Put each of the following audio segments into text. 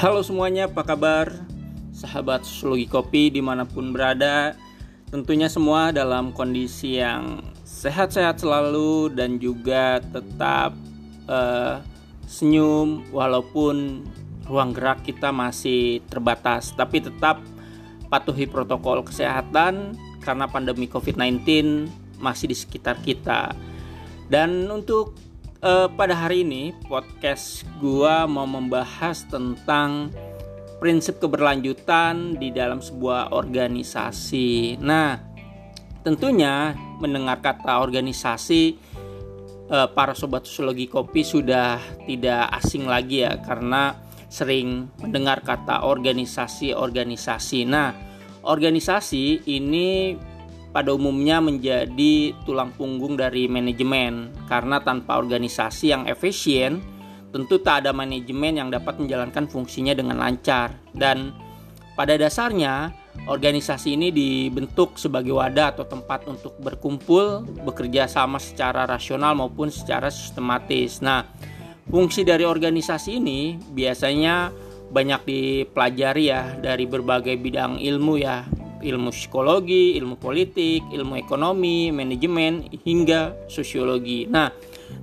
Halo semuanya, apa kabar? Sahabat Sosiologi Kopi di mana pun berada Tentunya semua dalam kondisi yang sehat-sehat selalu Dan juga tetap uh, senyum Walaupun ruang gerak kita masih terbatas Tapi tetap patuhi protokol kesehatan Karena pandemi COVID-19 masih di sekitar kita Dan untuk uh, pada hari ini podcast gua mau membahas tentang prinsip keberlanjutan di dalam sebuah organisasi. Nah, tentunya mendengar kata organisasi uh, para sobat sosiologi kopi sudah tidak asing lagi ya karena sering mendengar kata organisasi-organisasi. Nah, organisasi ini pada umumnya menjadi tulang punggung dari manajemen. Karena tanpa organisasi yang efisien tentu tak ada manajemen yang dapat menjalankan fungsinya dengan lancar. Dan pada dasarnya organisasi ini dibentuk sebagai wadah atau tempat untuk berkumpul bekerja sama secara rasional maupun secara sistematis. Nah, fungsi dari organisasi ini biasanya banyak dipelajari ya dari berbagai bidang ilmu ya ilmu psikologi, ilmu politik, ilmu ekonomi, manajemen hingga sosiologi. Nah,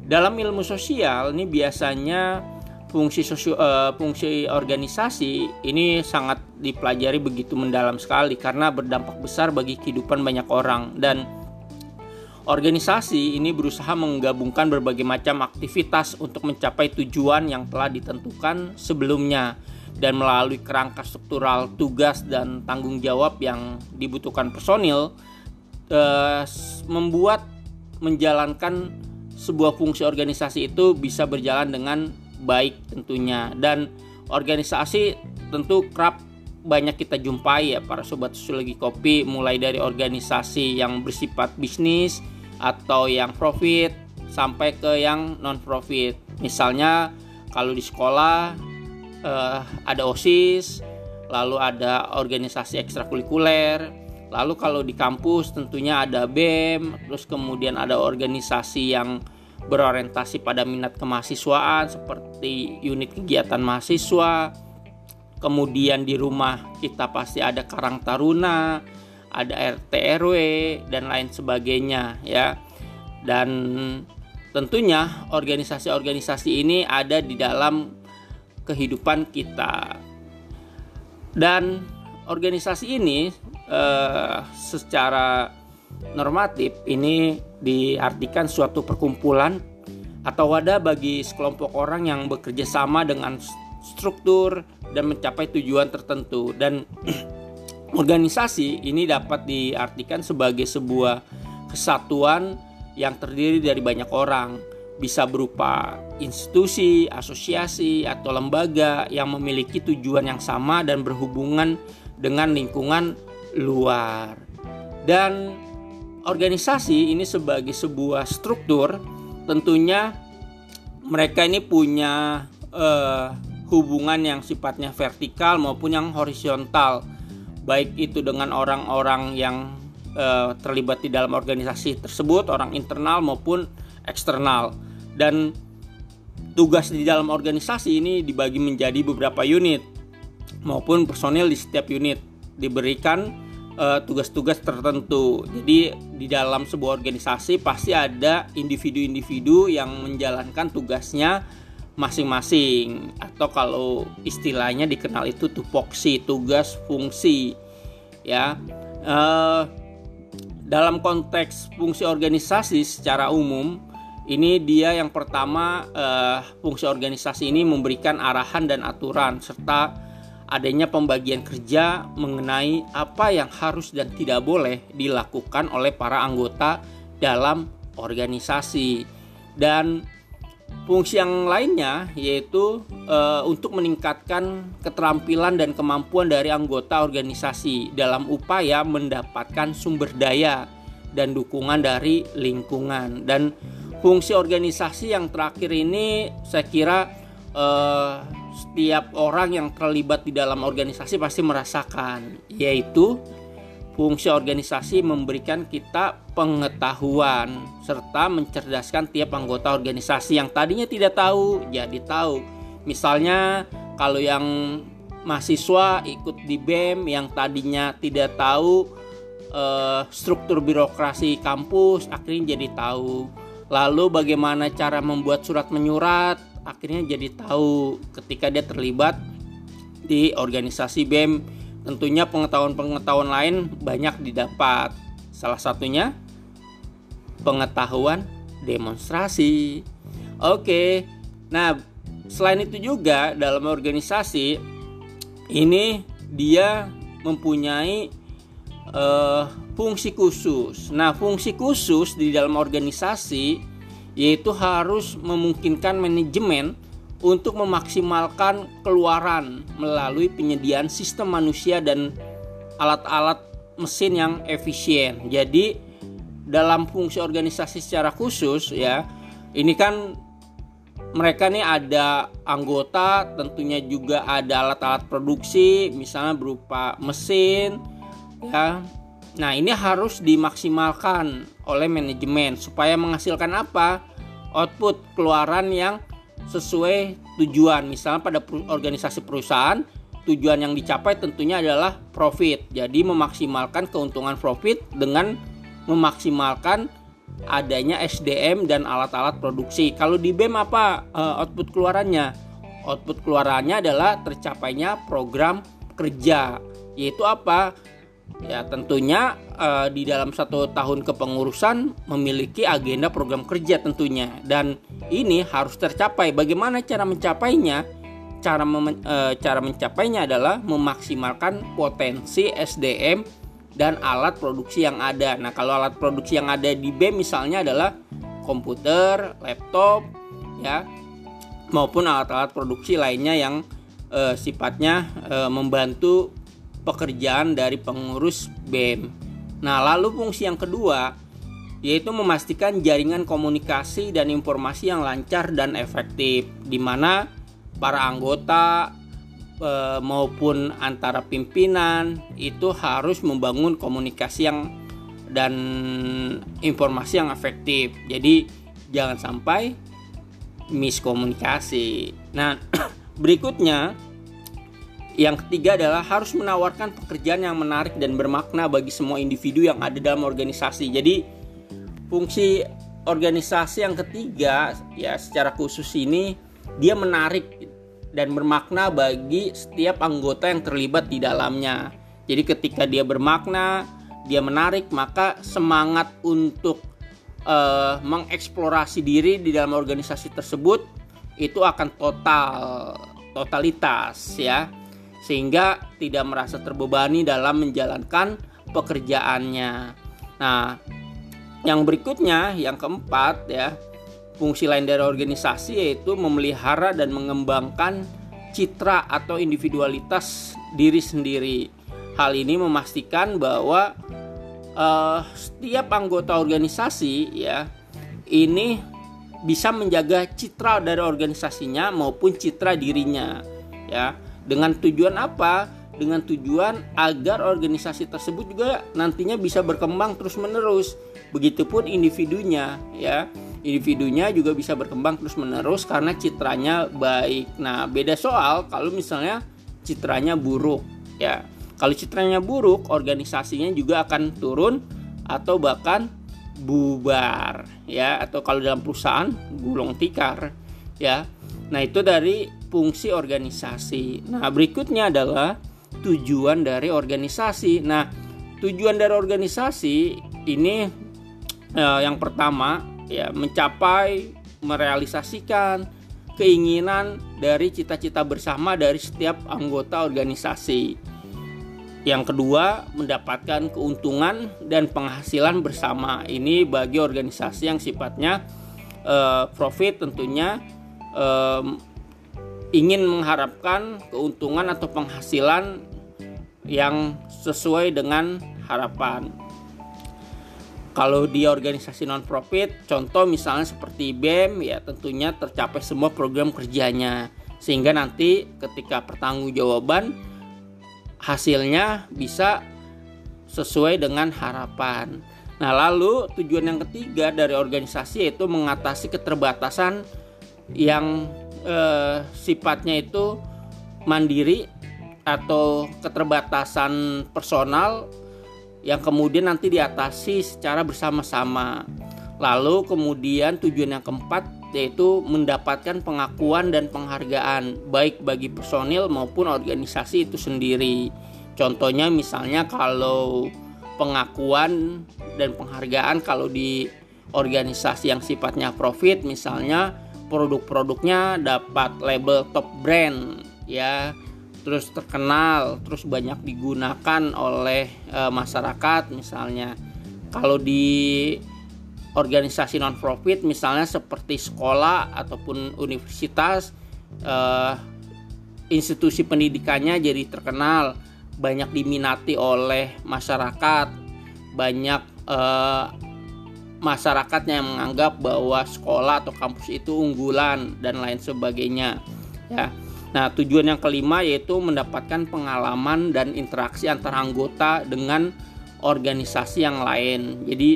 dalam ilmu sosial ini biasanya fungsi sosio, uh, fungsi organisasi ini sangat dipelajari begitu mendalam sekali karena berdampak besar bagi kehidupan banyak orang dan organisasi ini berusaha menggabungkan berbagai macam aktivitas untuk mencapai tujuan yang telah ditentukan sebelumnya dan melalui kerangka struktural tugas dan tanggung jawab yang dibutuhkan personil eh, membuat menjalankan sebuah fungsi organisasi itu bisa berjalan dengan baik tentunya. Dan organisasi tentu kerap banyak kita jumpai ya para sobat sosiologi kopi mulai dari organisasi yang bersifat bisnis atau yang profit sampai ke yang non profit misalnya kalau di sekolah uh, ada OSIS, lalu ada organisasi ekstrakurikuler, lalu kalau di kampus tentunya ada BEM, terus kemudian ada organisasi yang berorientasi pada minat kemahasiswaan seperti unit kegiatan mahasiswa. Kemudian di rumah kita pasti ada Karang Taruna, ada RT RW dan lain sebagainya ya. Dan tentunya organisasi-organisasi ini ada di dalam kehidupan kita. Dan organisasi ini eh, secara normatif ini diartikan suatu perkumpulan atau wadah bagi sekelompok orang yang bekerja sama dengan struktur dan mencapai tujuan tertentu dan organisasi ini dapat diartikan sebagai sebuah kesatuan yang terdiri dari banyak orang bisa berupa institusi, asosiasi, atau lembaga yang memiliki tujuan yang sama dan berhubungan dengan lingkungan luar. Dan organisasi ini sebagai sebuah struktur, tentunya mereka ini punya uh, hubungan yang sifatnya vertikal maupun yang horizontal, baik itu dengan orang-orang yang uh, terlibat di dalam organisasi tersebut, orang internal maupun eksternal dan tugas di dalam organisasi ini dibagi menjadi beberapa unit maupun personil di setiap unit. Diberikan eh, tugas-tugas uh, tertentu. Jadi di dalam sebuah organisasi pasti ada individu-individu yang menjalankan tugasnya masing-masing. Atau kalau istilahnya dikenal itu tupoksi tugas fungsi ya. Uh, dalam konteks fungsi organisasi secara umum ini dia yang pertama uh, fungsi organisasi ini memberikan arahan dan aturan serta adanya pembagian kerja mengenai apa yang harus dan tidak boleh dilakukan oleh para anggota dalam organisasi. Dan fungsi yang lainnya yaitu e, untuk meningkatkan keterampilan dan kemampuan dari anggota organisasi dalam upaya mendapatkan sumber daya dan dukungan dari lingkungan. Dan fungsi organisasi yang terakhir ini saya kira uh, setiap orang yang terlibat di dalam organisasi pasti merasakan yaitu fungsi organisasi memberikan kita pengetahuan serta mencerdaskan tiap anggota organisasi yang tadinya tidak tahu jadi tahu misalnya kalau yang mahasiswa ikut di BEM yang tadinya tidak tahu uh, struktur birokrasi kampus akhirnya jadi tahu. Lalu bagaimana cara membuat surat menyurat akhirnya jadi tahu ketika dia terlibat di organisasi BEM. Tentunya pengetahuan-pengetahuan lain banyak didapat. Salah satunya pengetahuan demonstrasi. Oke. Nah, selain itu juga dalam organisasi ini dia mempunyai uh, fungsi khusus. Nah, fungsi khusus di dalam organisasi yaitu harus memungkinkan manajemen untuk memaksimalkan keluaran melalui penyediaan sistem manusia dan alat-alat mesin yang efisien. Jadi dalam fungsi organisasi secara khusus ya, ini kan mereka nih ada anggota, tentunya juga ada alat-alat produksi, misalnya berupa mesin, ya. Nah ini harus dimaksimalkan oleh manajemen supaya menghasilkan apa? Output keluaran yang sesuai tujuan. Misalnya pada organisasi perusahaan tujuan yang dicapai tentunya adalah profit. Jadi memaksimalkan keuntungan profit dengan memaksimalkan adanya SDM dan alat-alat produksi. Kalau di BEM apa uh, output keluarannya? Output keluarannya adalah tercapainya program kerja, yaitu apa? Ya tentunya uh, di dalam satu tahun kepengurusan memiliki agenda program kerja tentunya dan ini harus tercapai. Bagaimana cara mencapainya? Cara uh, cara mencapainya adalah memaksimalkan potensi SDM dan alat produksi yang ada. Nah, kalau alat produksi yang ada di BEM misalnya adalah komputer, laptop, ya, maupun alat-alat produksi lainnya yang e, sifatnya e, membantu pekerjaan dari pengurus BEM. Nah, lalu fungsi yang kedua yaitu memastikan jaringan komunikasi dan informasi yang lancar dan efektif di mana para anggota e, maupun antara pimpinan itu harus membangun komunikasi yang dan informasi yang efektif. Jadi jangan sampai miskomunikasi. Nah, berikutnya yang ketiga adalah harus menawarkan pekerjaan yang menarik dan bermakna bagi semua individu yang ada dalam organisasi. Jadi fungsi organisasi yang ketiga ya secara khusus ini dia menarik dan bermakna bagi setiap anggota yang terlibat di dalamnya. Jadi ketika dia bermakna, dia menarik, maka semangat untuk uh, mengeksplorasi diri di dalam organisasi tersebut itu akan total totalitas ya. Sehingga tidak merasa terbebani dalam menjalankan pekerjaannya. Nah, yang berikutnya, yang keempat ya, Fungsi lain dari organisasi yaitu memelihara dan mengembangkan citra atau individualitas diri sendiri. Hal ini memastikan bahwa uh, setiap anggota organisasi ya ini bisa menjaga citra dari organisasinya maupun citra dirinya ya dengan tujuan apa dengan tujuan agar organisasi tersebut juga nantinya bisa berkembang terus menerus begitupun individunya ya individunya juga bisa berkembang terus menerus karena citranya baik. Nah, beda soal kalau misalnya citranya buruk ya. Kalau citranya buruk, organisasinya juga akan turun atau bahkan bubar ya atau kalau dalam perusahaan gulung tikar ya. Nah, itu dari fungsi organisasi. Nah, berikutnya adalah tujuan dari organisasi. Nah, tujuan dari organisasi ini eh, yang pertama ya mencapai merealisasikan keinginan dari cita-cita bersama dari setiap anggota organisasi. Yang kedua, mendapatkan keuntungan dan penghasilan bersama. Ini bagi organisasi yang sifatnya uh, profit tentunya um, ingin mengharapkan keuntungan atau penghasilan yang sesuai dengan harapan. Kalau di organisasi non profit, contoh misalnya seperti BEM ya tentunya tercapai semua program kerjanya sehingga nanti ketika pertanggungjawaban hasilnya bisa sesuai dengan harapan. Nah, lalu tujuan yang ketiga dari organisasi yaitu mengatasi keterbatasan yang eh, sifatnya itu mandiri atau keterbatasan personal yang kemudian nanti diatasi secara bersama-sama. Lalu kemudian tujuan yang keempat yaitu mendapatkan pengakuan dan penghargaan baik bagi personil maupun organisasi itu sendiri. Contohnya misalnya kalau pengakuan dan penghargaan kalau di organisasi yang sifatnya profit misalnya produk-produknya dapat label top brand ya. Terus terkenal terus banyak digunakan oleh e, masyarakat. Misalnya kalau di organisasi non profit misalnya seperti sekolah ataupun universitas eh, institusi pendidikannya jadi terkenal. Banyak diminati oleh masyarakat. Banyak eh, masyarakatnya yang menganggap bahwa sekolah atau kampus itu unggulan dan lain sebagainya ya. Nah tujuan yang kelima yaitu mendapatkan pengalaman dan interaksi antara anggota dengan organisasi yang lain. Jadi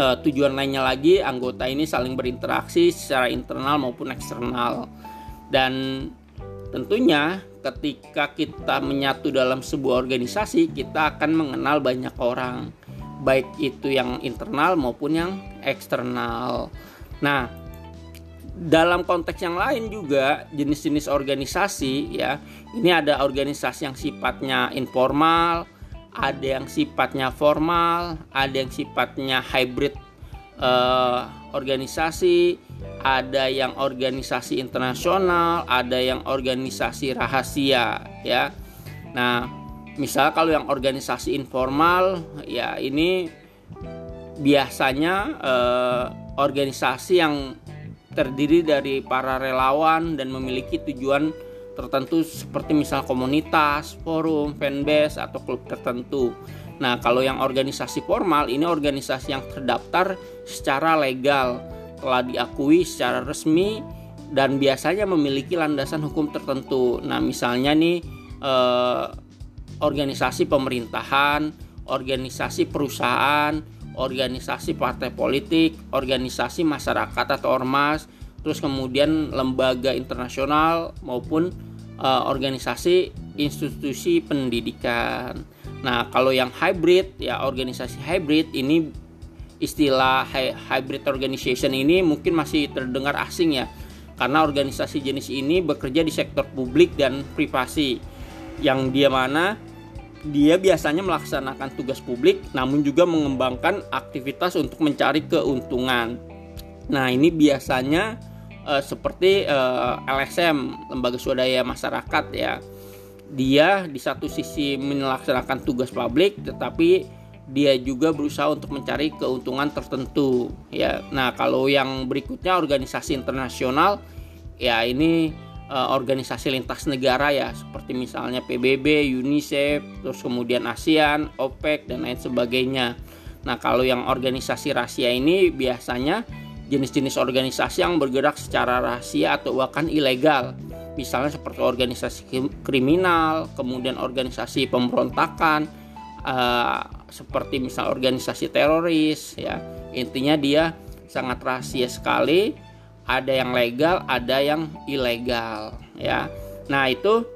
uh, tujuan lainnya lagi anggota ini saling berinteraksi secara internal maupun eksternal. Dan tentunya ketika kita menyatu dalam sebuah organisasi kita akan mengenal banyak orang baik itu yang internal maupun yang eksternal nah dalam konteks yang lain juga jenis-jenis organisasi ya ini ada organisasi yang sifatnya informal ada yang sifatnya formal, ada yang sifatnya hybrid uh, organisasi, ada yang organisasi internasional, ada yang organisasi rahasia ya. Nah, misal kalau yang organisasi informal ya ini biasanya uh, organisasi yang terdiri dari para relawan dan memiliki tujuan tertentu seperti misal komunitas, forum, fanbase atau klub tertentu. Nah, kalau yang organisasi formal ini organisasi yang terdaftar secara legal, telah diakui secara resmi dan biasanya memiliki landasan hukum tertentu. Nah, misalnya nih eh, organisasi pemerintahan, organisasi perusahaan, organisasi partai politik, organisasi masyarakat atau ormas, terus kemudian lembaga internasional maupun uh, organisasi institusi pendidikan. Nah, kalau yang hybrid ya organisasi hybrid ini istilah hybrid organization ini mungkin masih terdengar asing ya. Karena organisasi jenis ini bekerja di sektor publik dan privasi yang dia mana dia biasanya melaksanakan tugas publik namun juga mengembangkan aktivitas untuk mencari keuntungan. Nah, ini biasanya uh, seperti eh, LSM lembaga swadaya masyarakat ya dia di satu sisi melaksanakan tugas publik tetapi dia juga berusaha untuk mencari keuntungan tertentu ya nah kalau yang berikutnya organisasi internasional ya ini organisasi lintas negara ya seperti misalnya PBB, UNICEF, terus kemudian ASEAN, OPEC dan lain sebagainya. Nah, kalau yang organisasi rahasia ini biasanya jenis-jenis organisasi yang bergerak secara rahasia atau bahkan ilegal misalnya seperti organisasi kriminal kemudian organisasi pemberontakan uh, seperti misal organisasi teroris ya intinya dia sangat rahasia sekali ada yang legal ada yang ilegal ya nah itu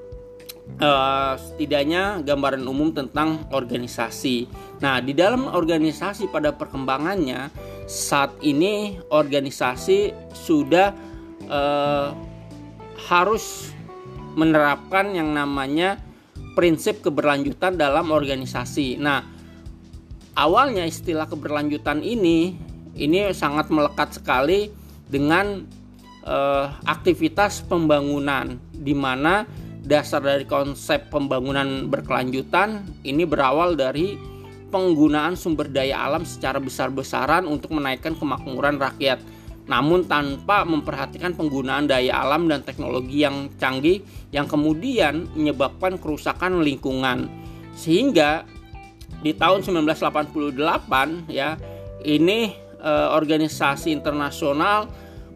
uh, setidaknya gambaran umum tentang organisasi nah di dalam organisasi pada perkembangannya saat ini organisasi sudah uh, harus menerapkan yang namanya prinsip keberlanjutan dalam organisasi. Nah, awalnya istilah keberlanjutan ini ini sangat melekat sekali dengan uh, aktivitas pembangunan di mana dasar dari konsep pembangunan berkelanjutan ini berawal dari penggunaan sumber daya alam secara besar-besaran untuk menaikkan kemakmuran rakyat, namun tanpa memperhatikan penggunaan daya alam dan teknologi yang canggih yang kemudian menyebabkan kerusakan lingkungan. Sehingga di tahun 1988 ya, ini eh, organisasi internasional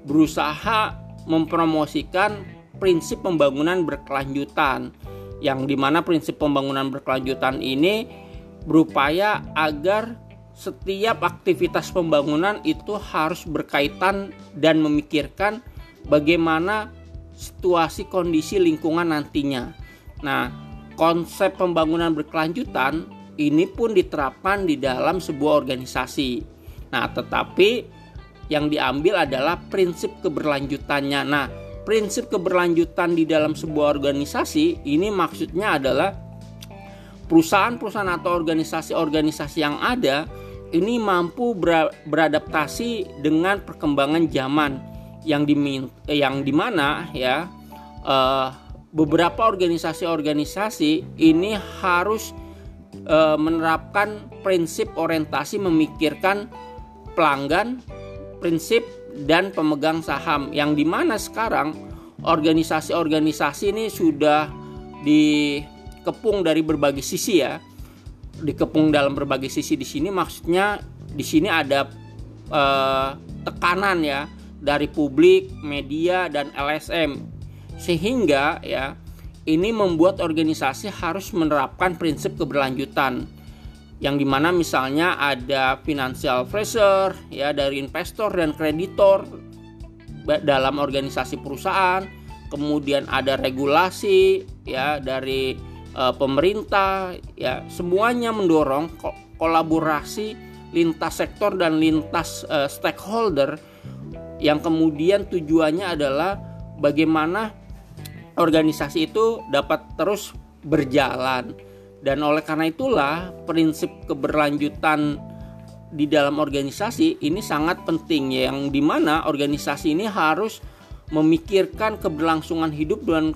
berusaha mempromosikan prinsip pembangunan berkelanjutan yang di mana prinsip pembangunan berkelanjutan ini berupaya agar setiap aktivitas pembangunan itu harus berkaitan dan memikirkan bagaimana situasi kondisi lingkungan nantinya. Nah, konsep pembangunan berkelanjutan ini pun diterapkan di dalam sebuah organisasi. Nah, tetapi yang diambil adalah prinsip keberlanjutannya. Nah, prinsip keberlanjutan di dalam sebuah organisasi ini maksudnya adalah perusahaan-perusahaan atau organisasi-organisasi yang ada ini mampu beradaptasi dengan perkembangan zaman yang dimin yang di mana ya uh, beberapa organisasi-organisasi ini harus e, menerapkan prinsip orientasi memikirkan pelanggan, prinsip dan pemegang saham. Yang di mana sekarang organisasi-organisasi ini sudah dikepung dari berbagai sisi ya. Dikepung dalam berbagai sisi di sini maksudnya di sini ada e, tekanan ya dari publik, media dan LSM sehingga ya ini membuat organisasi harus menerapkan prinsip keberlanjutan yang di mana misalnya ada financial pressure ya dari investor dan kreditor dalam organisasi perusahaan. Kemudian ada regulasi ya dari e, pemerintah ya semuanya mendorong kolaborasi lintas sektor dan lintas e, stakeholder. Yang kemudian tujuannya adalah bagaimana organisasi itu dapat terus berjalan dan oleh karena itulah prinsip keberlanjutan di dalam organisasi ini sangat penting ya yang di mana organisasi ini harus memikirkan keberlangsungan hidup dan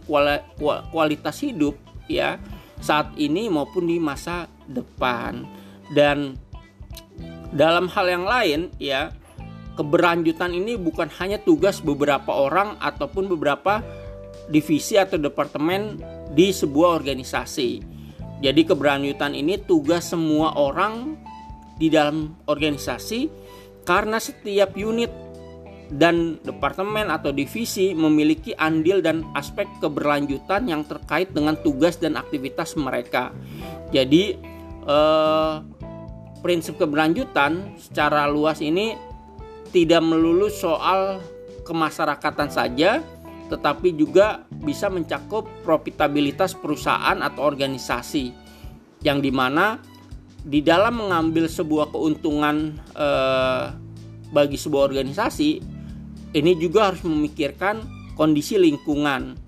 kualitas hidup ya saat ini maupun di masa depan dan dalam hal yang lain ya keberlanjutan ini bukan hanya tugas beberapa orang ataupun beberapa divisi atau departemen di sebuah organisasi. Jadi keberlanjutan ini tugas semua orang di dalam organisasi karena setiap unit dan departemen atau divisi memiliki andil dan aspek keberlanjutan yang terkait dengan tugas dan aktivitas mereka. Jadi eh, prinsip keberlanjutan secara luas ini tidak melulu soal kemasyarakatan saja, tetapi juga bisa mencakup profitabilitas perusahaan atau organisasi yang di mana di dalam mengambil sebuah keuntungan eh, bagi sebuah organisasi ini juga harus memikirkan kondisi lingkungan.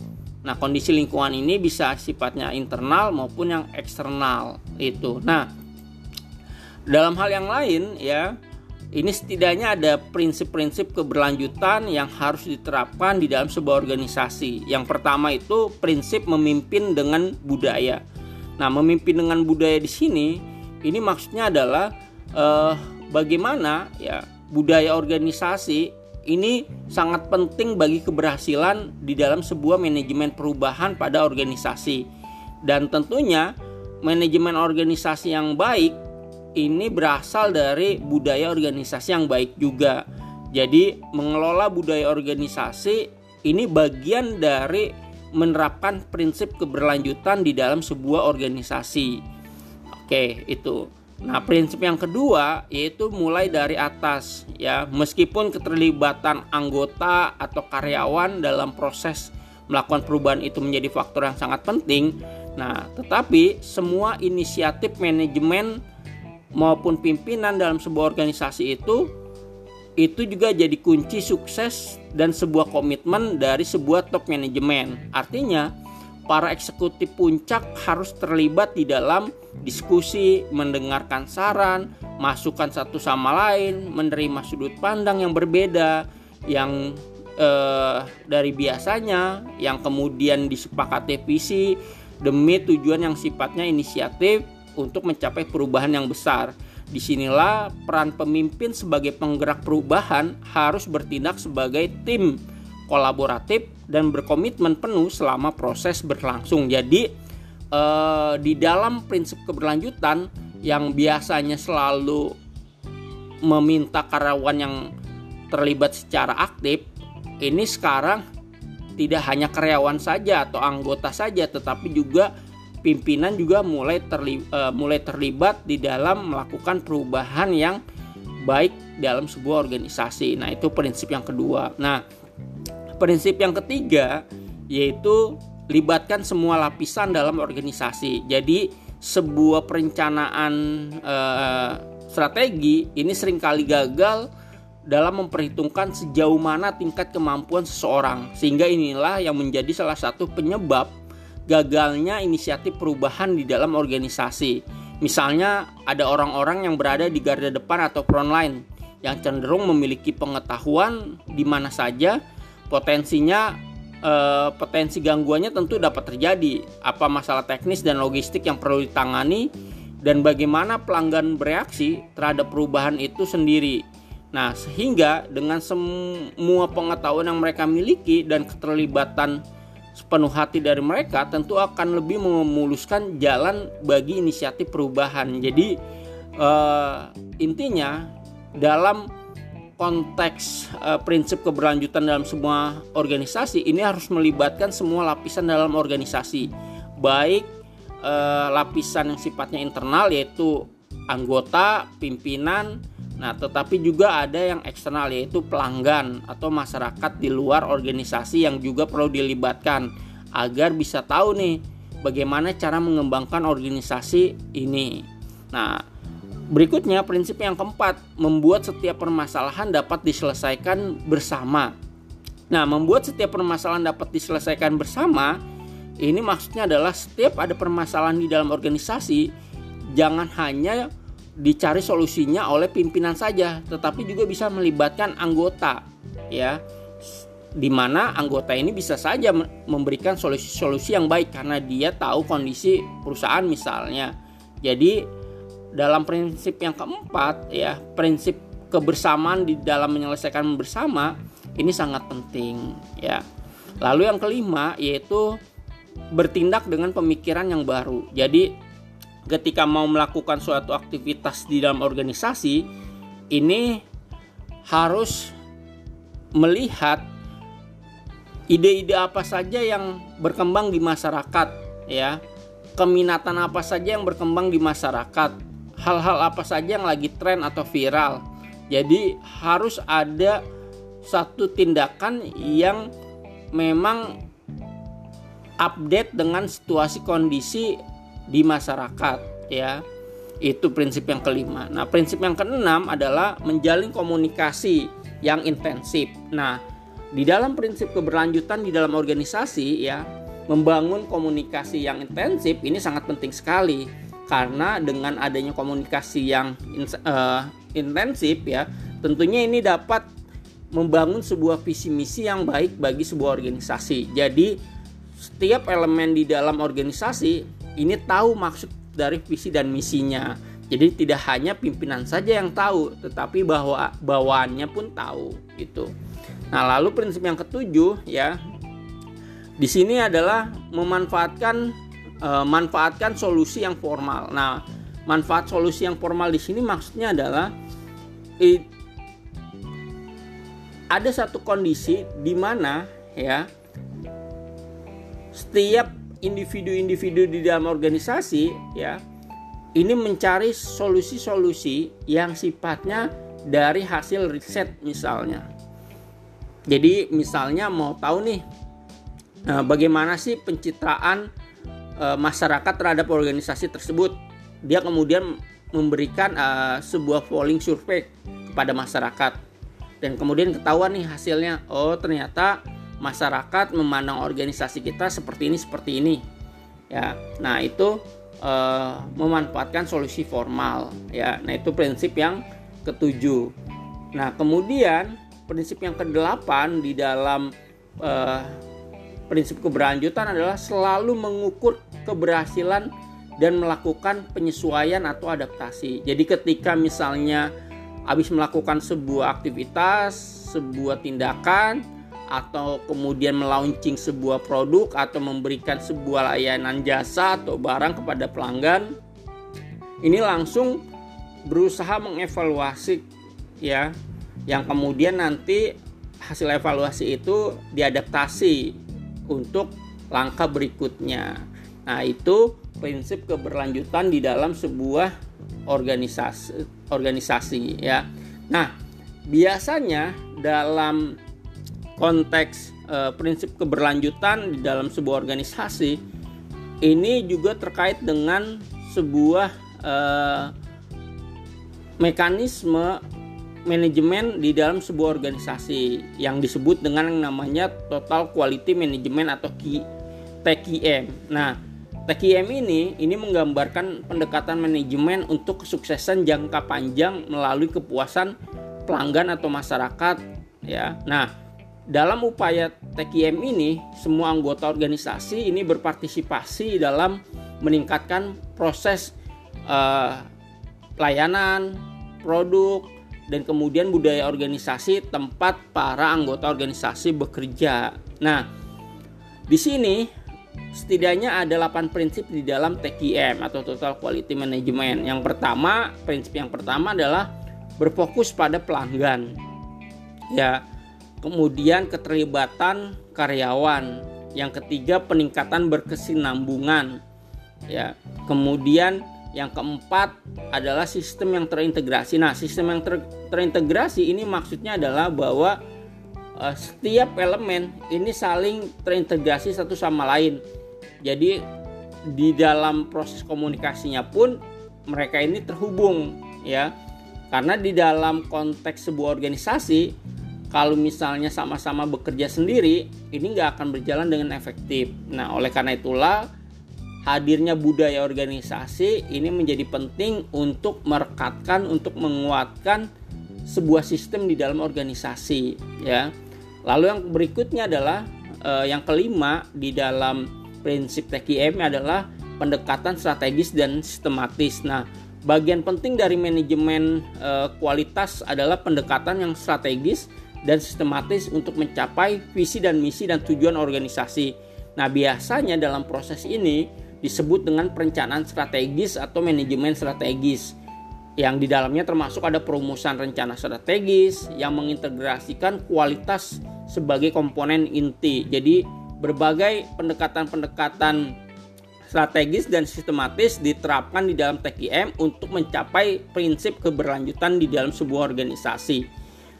Nah, kondisi lingkungan ini bisa sifatnya internal maupun yang eksternal itu. Nah, dalam hal yang lain ya ini setidaknya ada prinsip-prinsip keberlanjutan yang harus diterapkan di dalam sebuah organisasi. Yang pertama itu prinsip memimpin dengan budaya. Nah, memimpin dengan budaya di sini ini maksudnya adalah eh, bagaimana ya budaya organisasi ini sangat penting bagi keberhasilan di dalam sebuah manajemen perubahan pada organisasi. Dan tentunya manajemen organisasi yang baik ini berasal dari budaya organisasi yang baik juga. Jadi, mengelola budaya organisasi ini bagian dari menerapkan prinsip keberlanjutan di dalam sebuah organisasi. Oke, itu. Nah, prinsip yang kedua yaitu mulai dari atas ya. Meskipun keterlibatan anggota atau karyawan dalam proses melakukan perubahan itu menjadi faktor yang sangat penting. Nah, tetapi semua inisiatif manajemen maupun pimpinan dalam sebuah organisasi itu itu juga jadi kunci sukses dan sebuah komitmen dari sebuah top manajemen. Artinya, para eksekutif puncak harus terlibat di dalam diskusi, mendengarkan saran, masukan satu sama lain, menerima sudut pandang yang berbeda yang eh, dari biasanya yang kemudian disepakati visi demi tujuan yang sifatnya inisiatif untuk mencapai perubahan yang besar. Di sinilah peran pemimpin sebagai penggerak perubahan harus bertindak sebagai tim kolaboratif dan berkomitmen penuh selama proses berlangsung. Jadi eh, di dalam prinsip keberlanjutan yang biasanya selalu meminta karyawan yang terlibat secara aktif, ini sekarang tidak hanya karyawan saja atau anggota saja, tetapi juga pimpinan juga mulai terlibat, uh, mulai terlibat di dalam melakukan perubahan yang baik dalam sebuah organisasi. Nah, itu prinsip yang kedua. Nah, prinsip yang ketiga yaitu libatkan semua lapisan dalam organisasi. Jadi sebuah perencanaan uh, strategi ini sering kali gagal dalam memperhitungkan sejauh mana tingkat kemampuan seseorang. Sehingga inilah yang menjadi salah satu penyebab gagalnya inisiatif perubahan di dalam organisasi. Misalnya ada orang-orang yang berada di garda depan atau front line yang cenderung memiliki pengetahuan di mana saja potensinya eh, potensi gangguannya tentu dapat terjadi. Apa masalah teknis dan logistik yang perlu ditangani dan bagaimana pelanggan bereaksi terhadap perubahan itu sendiri. Nah, sehingga dengan semua pengetahuan yang mereka miliki dan keterlibatan sepenuh hati dari mereka tentu akan lebih memuluskan jalan bagi inisiatif perubahan. Jadi uh, intinya dalam konteks uh, prinsip keberlanjutan dalam semua organisasi ini harus melibatkan semua lapisan dalam organisasi baik uh, lapisan yang sifatnya internal yaitu anggota, pimpinan, nah tetapi juga ada yang eksternal yaitu pelanggan atau masyarakat di luar organisasi yang juga perlu dilibatkan agar bisa tahu nih bagaimana cara mengembangkan organisasi ini. Nah, Berikutnya, prinsip yang keempat, membuat setiap permasalahan dapat diselesaikan bersama. Nah, membuat setiap permasalahan dapat diselesaikan bersama, ini maksudnya adalah setiap ada permasalahan di dalam organisasi, jangan hanya dicari solusinya oleh pimpinan saja, tetapi juga bisa melibatkan anggota, ya. Di mana anggota ini bisa saja memberikan solusi-solusi yang baik karena dia tahu kondisi perusahaan misalnya. Jadi dalam prinsip yang keempat ya prinsip kebersamaan di dalam menyelesaikan bersama ini sangat penting ya lalu yang kelima yaitu bertindak dengan pemikiran yang baru jadi ketika mau melakukan suatu aktivitas di dalam organisasi ini harus melihat ide-ide apa saja yang berkembang di masyarakat ya keminatan apa saja yang berkembang di masyarakat hal-hal apa saja yang lagi tren atau viral. Jadi harus ada satu tindakan yang memang update dengan situasi kondisi di masyarakat ya. Itu prinsip yang kelima. Nah, prinsip yang keenam adalah menjalin komunikasi yang intensif. Nah, di dalam prinsip keberlanjutan di dalam organisasi ya, membangun komunikasi yang intensif ini sangat penting sekali karena dengan adanya komunikasi yang uh, intensif ya tentunya ini dapat membangun sebuah visi misi yang baik bagi sebuah organisasi jadi setiap elemen di dalam organisasi ini tahu maksud dari visi dan misinya. Jadi tidak hanya pimpinan saja yang tahu tetapi bahwa bawaannya pun tahu itu nah lalu prinsip yang ketujuh ya. Di sini adalah memanfaatkan e, manfaatkan solusi yang formal. Nah, manfaat solusi yang formal di sini maksudnya adalah it, ada satu kondisi di mana ya setiap individu-individu di dalam organisasi ya ini mencari solusi-solusi yang sifatnya dari hasil riset misalnya. Jadi misalnya mau tahu nih eh, bagaimana sih pencitraan e, masyarakat terhadap organisasi tersebut. Dia kemudian memberikan e, sebuah polling survei kepada masyarakat dan kemudian ketahuan nih hasilnya. Oh ternyata masyarakat memandang organisasi kita seperti ini seperti ini. Ya, nah itu e, memanfaatkan solusi formal. Ya, nah itu prinsip yang ketujuh. Nah kemudian prinsip yang kedelapan di dalam uh, prinsip keberlanjutan adalah selalu mengukur keberhasilan dan melakukan penyesuaian atau adaptasi. Jadi ketika misalnya habis melakukan sebuah aktivitas, sebuah tindakan atau kemudian melaunching sebuah produk atau memberikan sebuah layanan jasa atau barang kepada pelanggan, ini langsung berusaha mengevaluasi ya yang kemudian nanti hasil evaluasi itu diadaptasi untuk langkah berikutnya. Nah, itu prinsip keberlanjutan di dalam sebuah organisasi organisasi ya. Nah, biasanya dalam konteks uh, prinsip keberlanjutan di dalam sebuah organisasi ini juga terkait dengan sebuah uh, mekanisme manajemen di dalam sebuah organisasi yang disebut dengan yang namanya total quality management atau TQM. Nah, TQM ini ini menggambarkan pendekatan manajemen untuk kesuksesan jangka panjang melalui kepuasan pelanggan atau masyarakat ya. Nah, dalam upaya TQM ini semua anggota organisasi ini berpartisipasi dalam meningkatkan proses uh, layanan, produk dan kemudian budaya organisasi tempat para anggota organisasi bekerja. Nah, di sini setidaknya ada 8 prinsip di dalam TQM atau Total Quality Management. Yang pertama, prinsip yang pertama adalah berfokus pada pelanggan. Ya. Kemudian keterlibatan karyawan. Yang ketiga, peningkatan berkesinambungan. Ya. Kemudian yang keempat adalah sistem yang terintegrasi. Nah, sistem yang ter terintegrasi ini maksudnya adalah bahwa uh, setiap elemen ini saling terintegrasi satu sama lain. Jadi di dalam proses komunikasinya pun mereka ini terhubung ya. Karena di dalam konteks sebuah organisasi kalau misalnya sama-sama bekerja sendiri ini nggak akan berjalan dengan efektif. Nah, oleh karena itulah hadirnya budaya organisasi ini menjadi penting untuk merekatkan untuk menguatkan sebuah sistem di dalam organisasi ya lalu yang berikutnya adalah eh, yang kelima di dalam prinsip TKM adalah pendekatan strategis dan sistematis nah bagian penting dari manajemen eh, kualitas adalah pendekatan yang strategis dan sistematis untuk mencapai visi dan misi dan tujuan organisasi nah biasanya dalam proses ini disebut dengan perencanaan strategis atau manajemen strategis yang di dalamnya termasuk ada perumusan rencana strategis yang mengintegrasikan kualitas sebagai komponen inti. Jadi berbagai pendekatan-pendekatan strategis dan sistematis diterapkan di dalam TKM untuk mencapai prinsip keberlanjutan di dalam sebuah organisasi.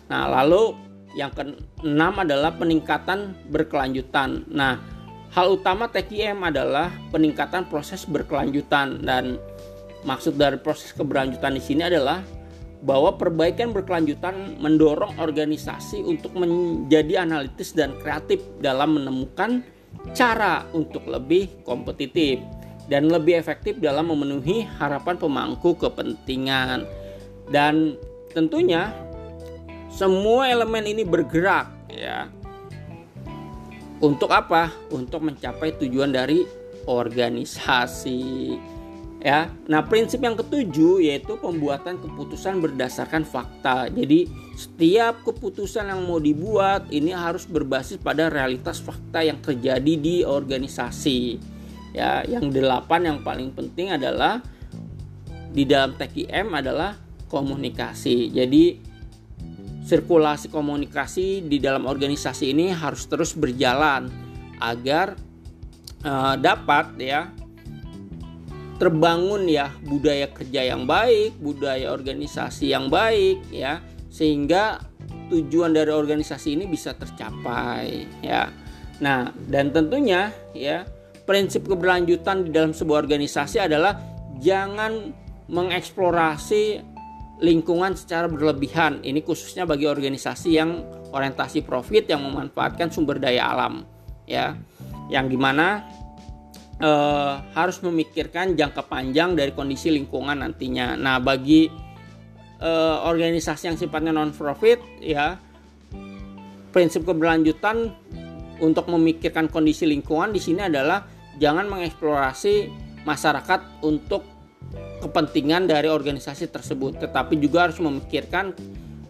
Nah, lalu yang keenam adalah peningkatan berkelanjutan. Nah, Hal utama TKM adalah peningkatan proses berkelanjutan dan maksud dari proses keberlanjutan di sini adalah bahwa perbaikan berkelanjutan mendorong organisasi untuk menjadi analitis dan kreatif dalam menemukan cara untuk lebih kompetitif dan lebih efektif dalam memenuhi harapan pemangku kepentingan. Dan tentunya semua elemen ini bergerak ya untuk apa? Untuk mencapai tujuan dari organisasi. Ya. Nah, prinsip yang ketujuh yaitu pembuatan keputusan berdasarkan fakta. Jadi, setiap keputusan yang mau dibuat ini harus berbasis pada realitas fakta yang terjadi di organisasi. Ya, yang delapan yang paling penting adalah di dalam TKM adalah komunikasi. Jadi, sirkulasi komunikasi di dalam organisasi ini harus terus berjalan agar uh, dapat ya terbangun ya budaya kerja yang baik, budaya organisasi yang baik ya sehingga tujuan dari organisasi ini bisa tercapai ya. Nah, dan tentunya ya prinsip keberlanjutan di dalam sebuah organisasi adalah jangan mengeksplorasi lingkungan secara berlebihan. Ini khususnya bagi organisasi yang orientasi profit yang memanfaatkan sumber daya alam, ya, yang di mana eh, harus memikirkan jangka panjang dari kondisi lingkungan nantinya. Nah, bagi eh, organisasi yang sifatnya non profit, ya, prinsip keberlanjutan untuk memikirkan kondisi lingkungan di sini adalah jangan mengeksplorasi masyarakat untuk kepentingan dari organisasi tersebut, tetapi juga harus memikirkan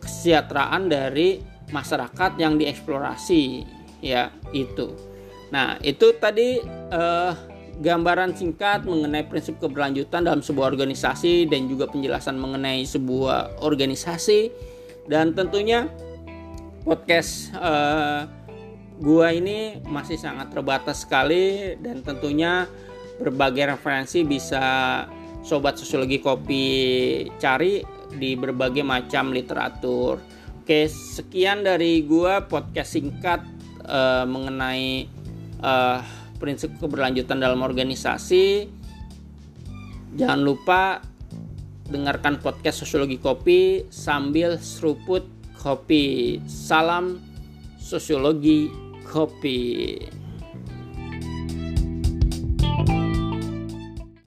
kesejahteraan dari masyarakat yang dieksplorasi, ya itu. Nah itu tadi eh, gambaran singkat mengenai prinsip keberlanjutan dalam sebuah organisasi dan juga penjelasan mengenai sebuah organisasi dan tentunya podcast eh, gua ini masih sangat terbatas sekali dan tentunya berbagai referensi bisa sobat sosiologi kopi cari di berbagai macam literatur. Oke, sekian dari gua podcast singkat uh, mengenai uh, prinsip keberlanjutan dalam organisasi. Jangan lupa dengarkan podcast Sosiologi Kopi sambil seruput kopi. Salam Sosiologi Kopi.